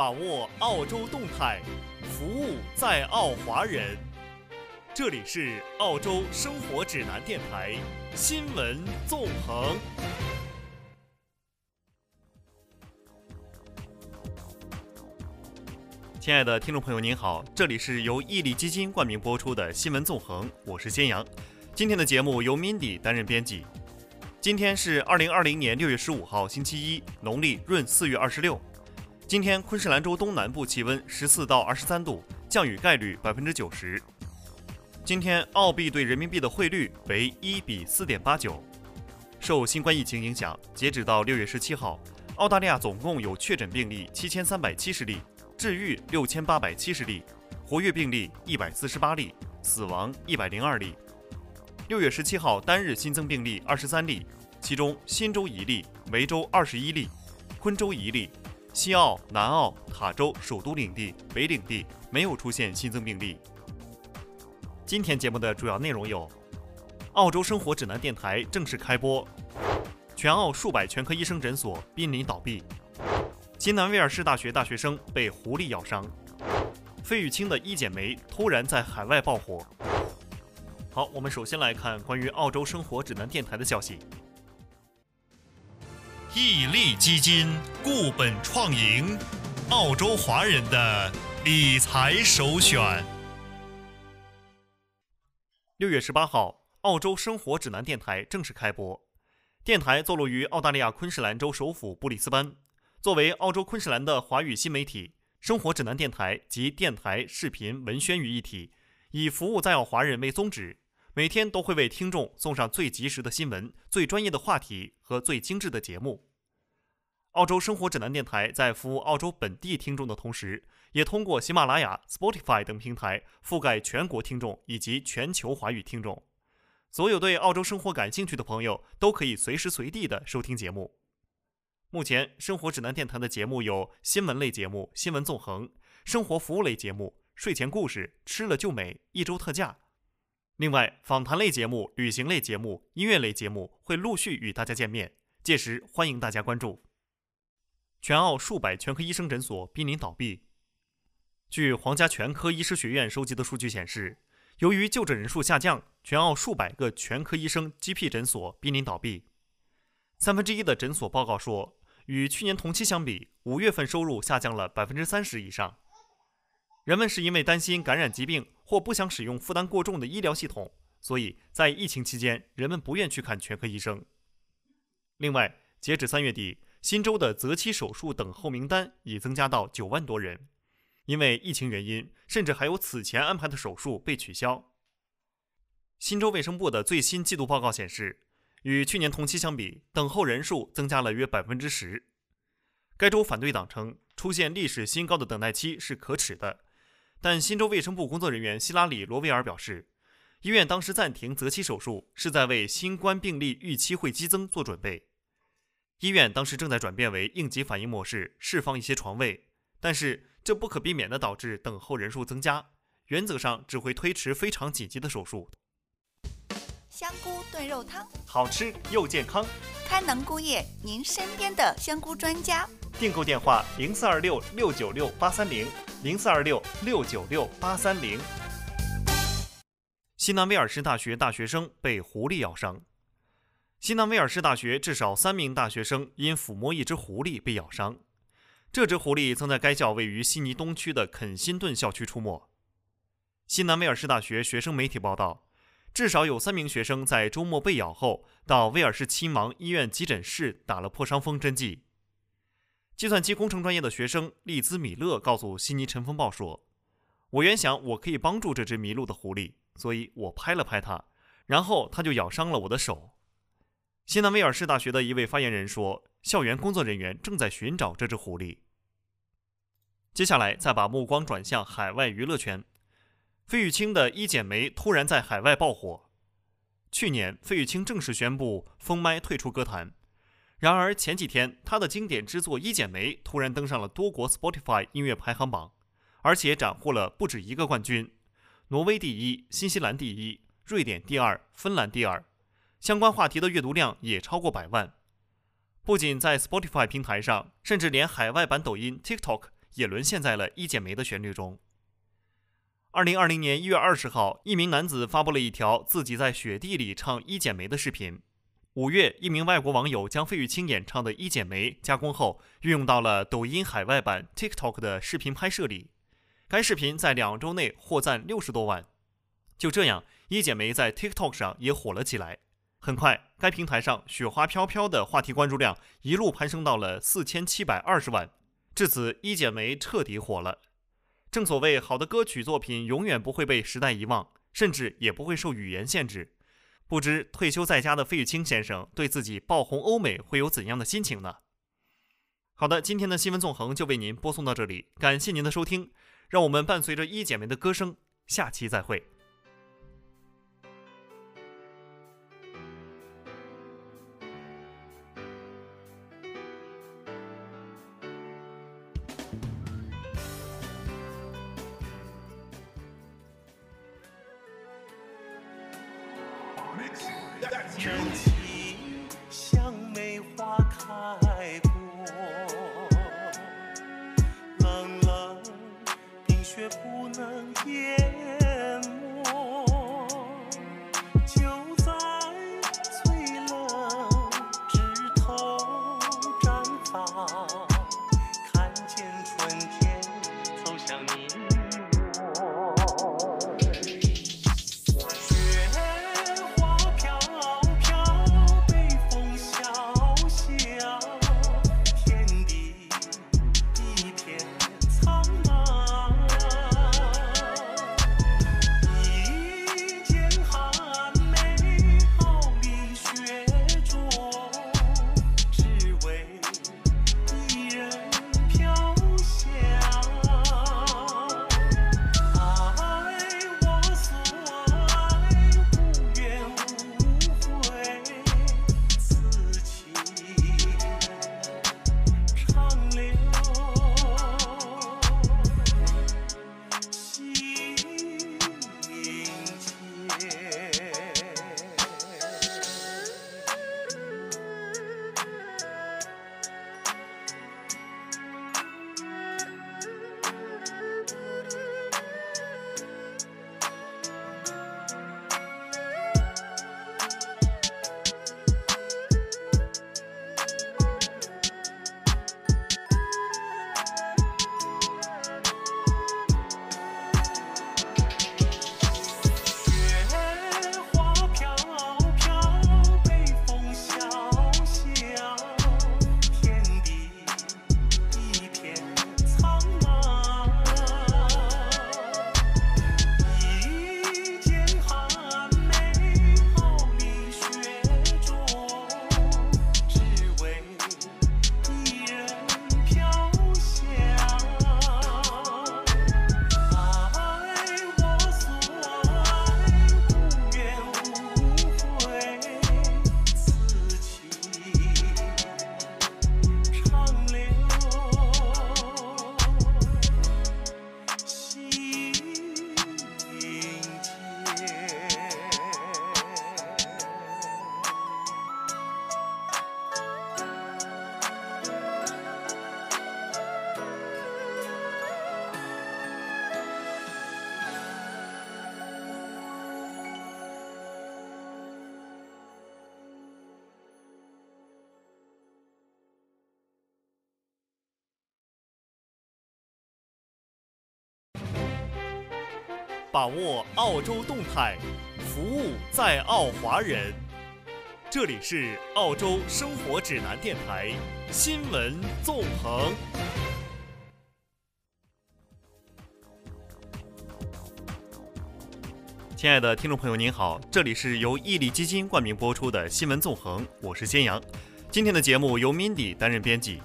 把握澳洲动态，服务在澳华人。这里是澳洲生活指南电台新闻纵横。亲爱的听众朋友，您好，这里是由毅力基金冠名播出的新闻纵横，我是先阳。今天的节目由 Mindy 担任编辑。今天是二零二零年六月十五号，星期一，农历闰四月二十六。今天昆士兰州东南部气温十四到二十三度，降雨概率百分之九十。今天澳币对人民币的汇率为一比四点八九。受新冠疫情影响，截止到六月十七号，澳大利亚总共有确诊病例七千三百七十例，治愈六千八百七十例，活跃病例一百四十八例，死亡一百零二例。六月十七号单日新增病例二十三例，其中新州一例，维州二十一例，昆州一例。西澳、南澳、塔州、首都领地、北领地没有出现新增病例。今天节目的主要内容有：澳洲生活指南电台正式开播；全澳数百全科医生诊所濒临倒闭；新南威尔士大学大学生被狐狸咬伤；费玉清的一剪梅突然在海外爆火。好，我们首先来看关于澳洲生活指南电台的消息。毅力基金固本创盈，澳洲华人的理财首选。六月十八号，澳洲生活指南电台正式开播。电台坐落于澳大利亚昆士兰州首府布里斯班，作为澳洲昆士兰的华语新媒体，生活指南电台集电台、视频、文宣于一体，以服务在澳华人为宗旨，每天都会为听众送上最及时的新闻、最专业的话题和最精致的节目。澳洲生活指南电台在服务澳洲本地听众的同时，也通过喜马拉雅、Spotify 等平台覆盖全国听众以及全球华语听众。所有对澳洲生活感兴趣的朋友都可以随时随地的收听节目。目前，生活指南电台的节目有新闻类节目《新闻纵横》，生活服务类节目《睡前故事》，吃了就美，一周特价。另外，访谈类节目、旅行类节目、音乐类节目会陆续与大家见面，届时欢迎大家关注。全澳数百全科医生诊所濒临倒闭。据皇家全科医师学院收集的数据显示，由于就诊人数下降，全澳数百个全科医生 GP 诊所濒临倒闭。三分之一的诊所报告说，与去年同期相比，五月份收入下降了百分之三十以上。人们是因为担心感染疾病或不想使用负担过重的医疗系统，所以在疫情期间，人们不愿去看全科医生。另外，截止三月底。新州的择期手术等候名单已增加到九万多人，因为疫情原因，甚至还有此前安排的手术被取消。新州卫生部的最新季度报告显示，与去年同期相比，等候人数增加了约百分之十。该州反对党称，出现历史新高的等待期是可耻的，但新州卫生部工作人员希拉里·罗威尔表示，医院当时暂停择期手术是在为新冠病例预期会激增做准备。医院当时正在转变为应急反应模式，释放一些床位，但是这不可避免地导致等候人数增加。原则上只会推迟非常紧急的手术。香菇炖肉汤，好吃又健康。开能菇业，您身边的香菇专家。订购电话：零四二六六九六八三零，零四二六六九六八三零。新南威尔士大学大学生被狐狸咬伤。新南威尔士大学至少三名大学生因抚摸一只狐狸被咬伤。这只狐狸曾在该校位于悉尼东区的肯辛顿校区出没。新南威尔士大学学生媒体报道，至少有三名学生在周末被咬后，到威尔士亲王医院急诊室打了破伤风针剂。计算机工程专业的学生利兹米勒告诉悉尼晨风报说：“我原想我可以帮助这只迷路的狐狸，所以我拍了拍它，然后它就咬伤了我的手。”新南威尔士大学的一位发言人说：“校园工作人员正在寻找这只狐狸。”接下来，再把目光转向海外娱乐圈。费玉清的《一剪梅》突然在海外爆火。去年，费玉清正式宣布封麦退出歌坛。然而前几天，他的经典之作《一剪梅》突然登上了多国 Spotify 音乐排行榜，而且斩获了不止一个冠军：挪威第一，新西兰第一，瑞典第二，芬兰第二。相关话题的阅读量也超过百万，不仅在 Spotify 平台上，甚至连海外版抖音 TikTok 也沦陷在了《一剪梅》的旋律中。二零二零年一月二十号，一名男子发布了一条自己在雪地里唱《一剪梅》的视频。五月，一名外国网友将费玉清演唱的《一剪梅》加工后，运用到了抖音海外版 TikTok 的视频拍摄里。该视频在两周内获赞六十多万。就这样，《一剪梅》在 TikTok 上也火了起来。很快，该平台上“雪花飘飘”的话题关注量一路攀升到了四千七百二十万。至此，《一剪梅》彻底火了。正所谓，好的歌曲作品永远不会被时代遗忘，甚至也不会受语言限制。不知退休在家的费玉清先生对自己爆红欧美会有怎样的心情呢？好的，今天的新闻纵横就为您播送到这里，感谢您的收听，让我们伴随着一剪梅的歌声，下期再会。That's Jones. 把握澳洲动态，服务在澳华人。这里是澳洲生活指南电台新闻纵横。亲爱的听众朋友，您好，这里是由毅力基金冠名播出的新闻纵横，我是先阳。今天的节目由 Mindy 担任编辑。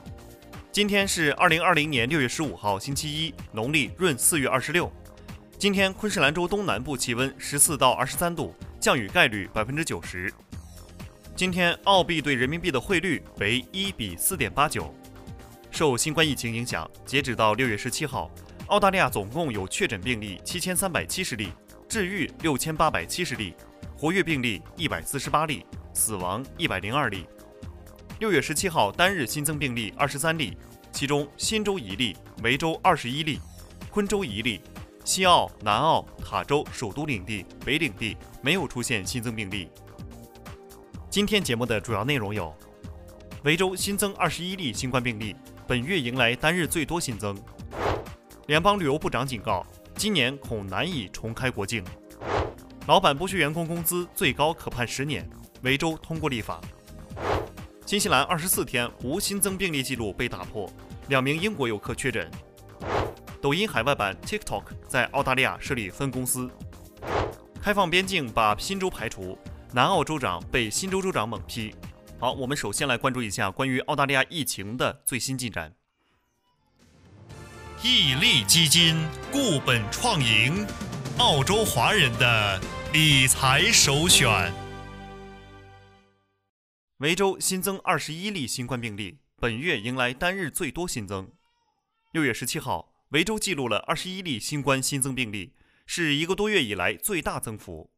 今天是二零二零年六月十五号，星期一，农历闰四月二十六。今天昆士兰州东南部气温十四到二十三度，降雨概率百分之九十。今天澳币对人民币的汇率为一比四点八九。受新冠疫情影响，截止到六月十七号，澳大利亚总共有确诊病例七千三百七十例，治愈六千八百七十例，活跃病例一百四十八例，死亡一百零二例。六月十七号单日新增病例二十三例，其中新州一例，维州二十一例，昆州一例，西澳、南澳、塔州、首都领地、北领地没有出现新增病例。今天节目的主要内容有：维州新增二十一例新冠病例，本月迎来单日最多新增。联邦旅游部长警告，今年恐难以重开国境。老板剥削员工工资，最高可判十年。维州通过立法。新西兰二十四天无新增病例记录被打破，两名英国游客确诊。抖音海外版 TikTok 在澳大利亚设立分公司。开放边境把新州排除，南澳州长被新州州长猛批。好，我们首先来关注一下关于澳大利亚疫情的最新进展。毅力基金固本创盈，澳洲华人的理财首选。维州新增二十一例新冠病例，本月迎来单日最多新增。六月十七号，维州记录了二十一例新冠新增病例，是一个多月以来最大增幅。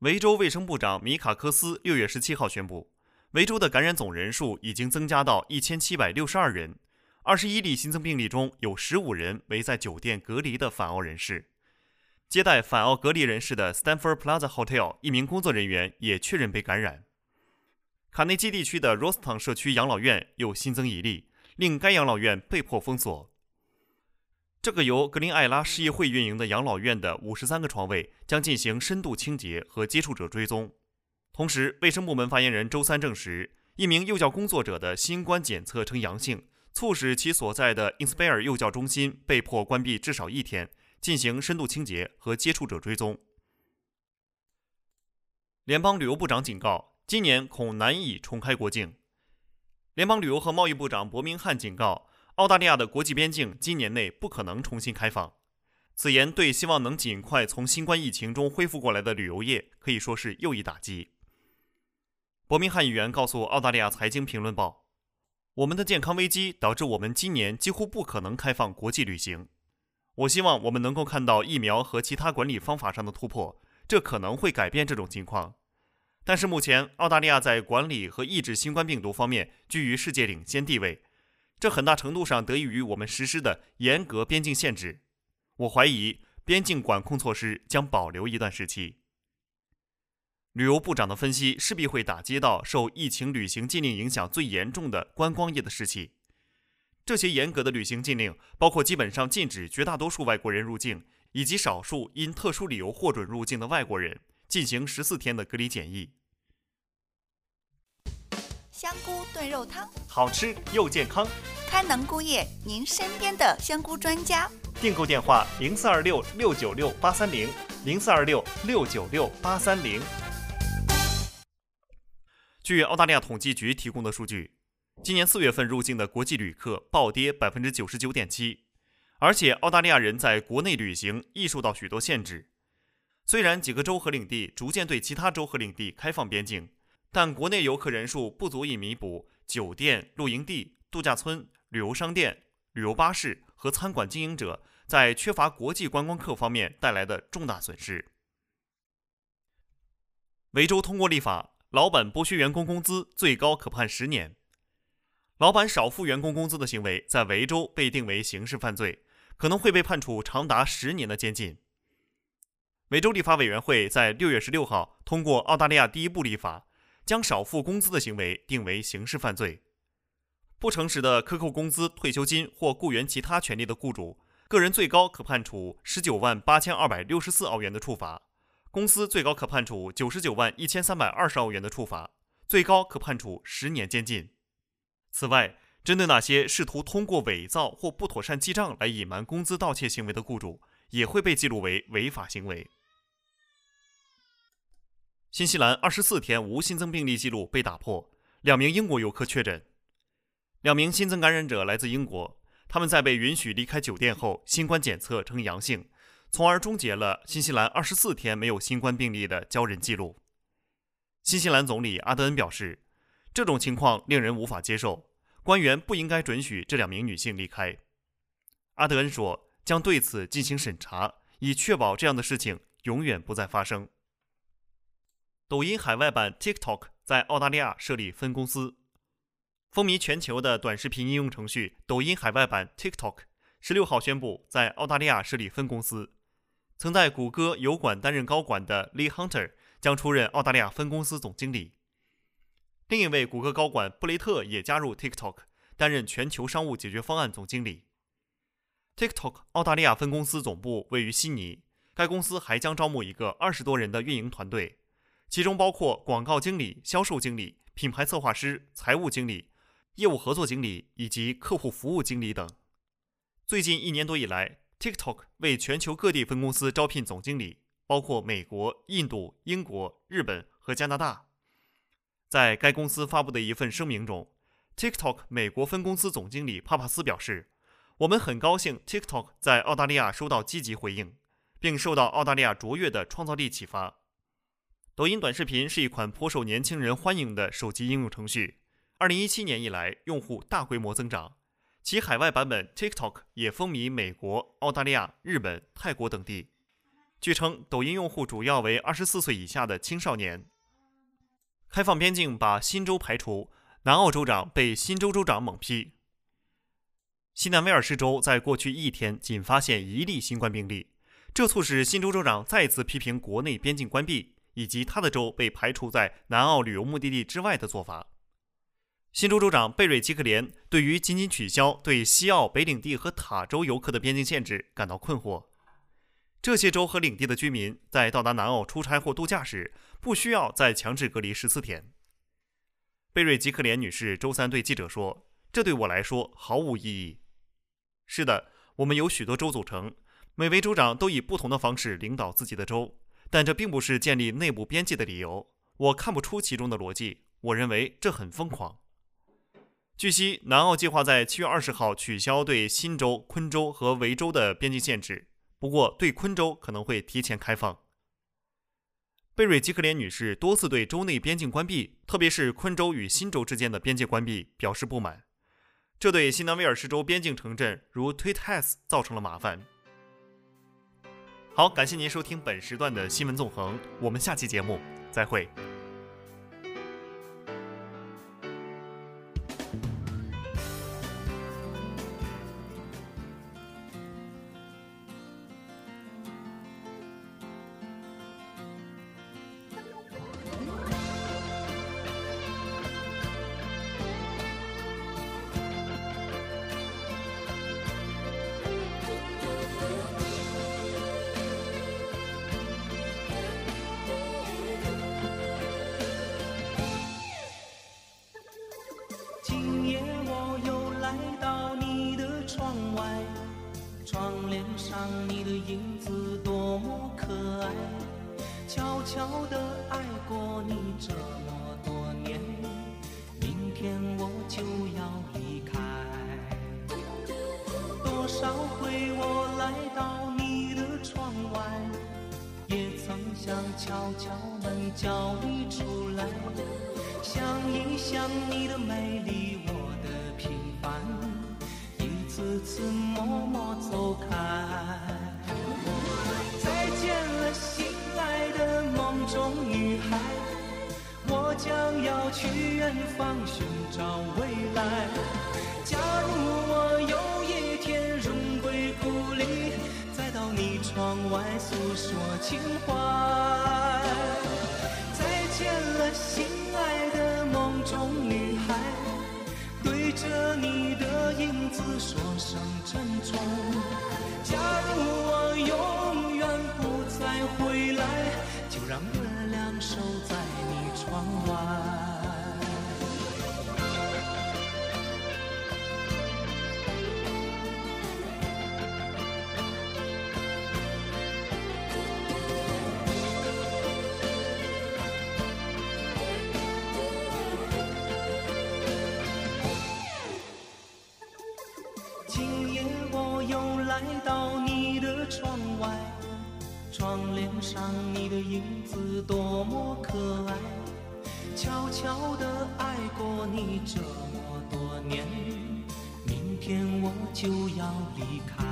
维州卫生部长米卡科斯六月十七号宣布，维州的感染总人数已经增加到一千七百六十二人。二十一例新增病例中有十五人为在酒店隔离的返澳人士。接待返澳隔离人士的 Stanford Plaza Hotel 一名工作人员也确认被感染。卡内基地区的 Roston 社区养老院又新增一例，令该养老院被迫封锁。这个由格林艾拉市议会运营的养老院的五十三个床位将进行深度清洁和接触者追踪。同时，卫生部门发言人周三证实，一名幼教工作者的新冠检测呈阳性，促使其所在的 Inspire 幼教中心被迫关闭至少一天，进行深度清洁和接触者追踪。联邦旅游部长警告。今年恐难以重开国境。联邦旅游和贸易部长伯明翰警告，澳大利亚的国际边境今年内不可能重新开放。此言对希望能尽快从新冠疫情中恢复过来的旅游业可以说是又一打击。伯明翰议员告诉《澳大利亚财经评论报》：“我们的健康危机导致我们今年几乎不可能开放国际旅行。我希望我们能够看到疫苗和其他管理方法上的突破，这可能会改变这种情况。”但是目前，澳大利亚在管理和抑制新冠病毒方面居于世界领先地位，这很大程度上得益于我们实施的严格边境限制。我怀疑边境管控措施将保留一段时期。旅游部长的分析势必会打击到受疫情旅行禁令影响最严重的观光业的士气。这些严格的旅行禁令包括基本上禁止绝大多数外国人入境，以及少数因特殊理由获准入境的外国人。进行十四天的隔离检疫。香菇炖肉汤，好吃又健康。开能菇业，您身边的香菇专家。订购电话：零四二六六九六八三零，零四二六六九六八三零。据澳大利亚统计局提供的数据，今年四月份入境的国际旅客暴跌百分之九十九点七，而且澳大利亚人在国内旅行亦受到许多限制。虽然几个州和领地逐渐对其他州和领地开放边境，但国内游客人数不足以弥补酒店、露营地、度假村、旅游商店、旅游巴士和餐馆经营者在缺乏国际观光客方面带来的重大损失。维州通过立法，老板剥削员工工资最高可判十年。老板少付员工工资的行为在维州被定为刑事犯罪，可能会被判处长达十年的监禁。维州立法委员会在六月十六号通过澳大利亚第一部立法，将少付工资的行为定为刑事犯罪。不诚实的克扣工资、退休金或雇员其他权利的雇主，个人最高可判处十九万八千二百六十四澳元的处罚；公司最高可判处九十九万一千三百二十澳元的处罚，最高可判处十年监禁。此外，针对那些试图通过伪造或不妥善记账来隐瞒工资盗窃行为的雇主，也会被记录为违法行为。新西兰二十四天无新增病例记录被打破，两名英国游客确诊。两名新增感染者来自英国，他们在被允许离开酒店后，新冠检测呈阳性，从而终结了新西兰二十四天没有新冠病例的交人记录。新西兰总理阿德恩表示，这种情况令人无法接受，官员不应该准许这两名女性离开。阿德恩说，将对此进行审查，以确保这样的事情永远不再发生。抖音海外版 TikTok 在澳大利亚设立分公司。风靡全球的短视频应用程序抖音海外版 TikTok 十六号宣布在澳大利亚设立分公司。曾在谷歌油管担任高管的 Lee Hunter 将出任澳大利亚分公司总经理。另一位谷歌高管布雷特也加入 TikTok，担任全球商务解决方案总经理。TikTok 澳大利亚分公司总部位于悉尼，该公司还将招募一个二十多人的运营团队，其中包括广告经理、销售经理、品牌策划师、财务经理、业务合作经理以及客户服务经理等。最近一年多以来，TikTok 为全球各地分公司招聘总经理，包括美国、印度、英国、日本和加拿大。在该公司发布的一份声明中，TikTok 美国分公司总经理帕帕斯表示：“我们很高兴 TikTok 在澳大利亚收到积极回应，并受到澳大利亚卓越的创造力启发。”抖音短视频是一款颇受年轻人欢迎的手机应用程序。2017年以来，用户大规模增长，其海外版本 TikTok 也风靡美国、澳大利亚、日本、泰国等地。据称，抖音用户主要为24岁以下的青少年。开放边境把新州排除，南澳州长被新州州长猛批。西南威尔士州在过去一天仅发现一例新冠病例，这促使新州州长再次批评国内边境关闭以及他的州被排除在南澳旅游目的地之外的做法。新州州长贝瑞吉克连对于仅仅取消对西澳、北领地和塔州游客的边境限制感到困惑。这些州和领地的居民在到达南澳出差或度假时，不需要再强制隔离十四天。贝瑞吉克连女士周三对记者说：“这对我来说毫无意义。”是的，我们有许多州组成，每位州长都以不同的方式领导自己的州，但这并不是建立内部边界的理由。我看不出其中的逻辑。我认为这很疯狂。据悉，南澳计划在七月二十号取消对新州、昆州和维州的边境限制。不过，对昆州可能会提前开放。贝瑞吉克连女士多次对州内边境关闭，特别是昆州与新州之间的边界关闭表示不满，这对新南威尔士州边境城镇如 t w i t h s 造成了麻烦。好，感谢您收听本时段的新闻纵横，我们下期节目再会。也曾想敲敲门叫你出来，想一想你的美丽，我的平凡，一次次默默走开。再见了，心爱的梦中女孩，我将要去远方寻找未来。假如我有你窗外诉说情怀。再见了，心爱的梦中女孩，对着你的影子说声珍重。假如我永远不再回来，就让月亮守在你。窗外。这么多年，明天我就要离开。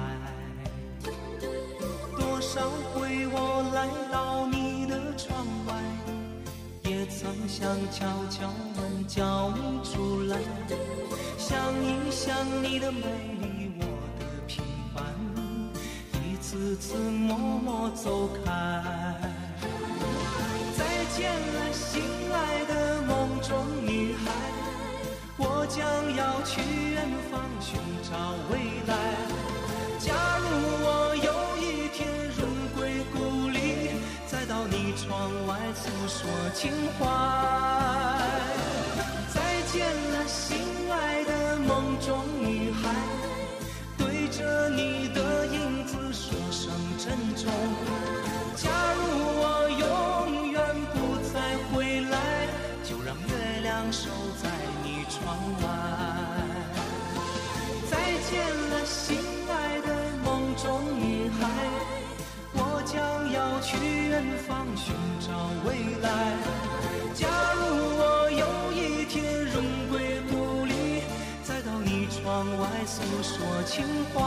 多少回我来到你的窗外，也曾。想敲敲门叫你出来，想一想你的美丽，我的平凡，一次次默默走开。再见了，将要去远方寻找未来。假如我有一天荣归故里，再到你窗外诉说情怀。再见了，心爱的梦中女孩，对着你的影子说声珍重。假如远方寻找未来。假如我有一天荣归故里，再到你窗外诉说情怀。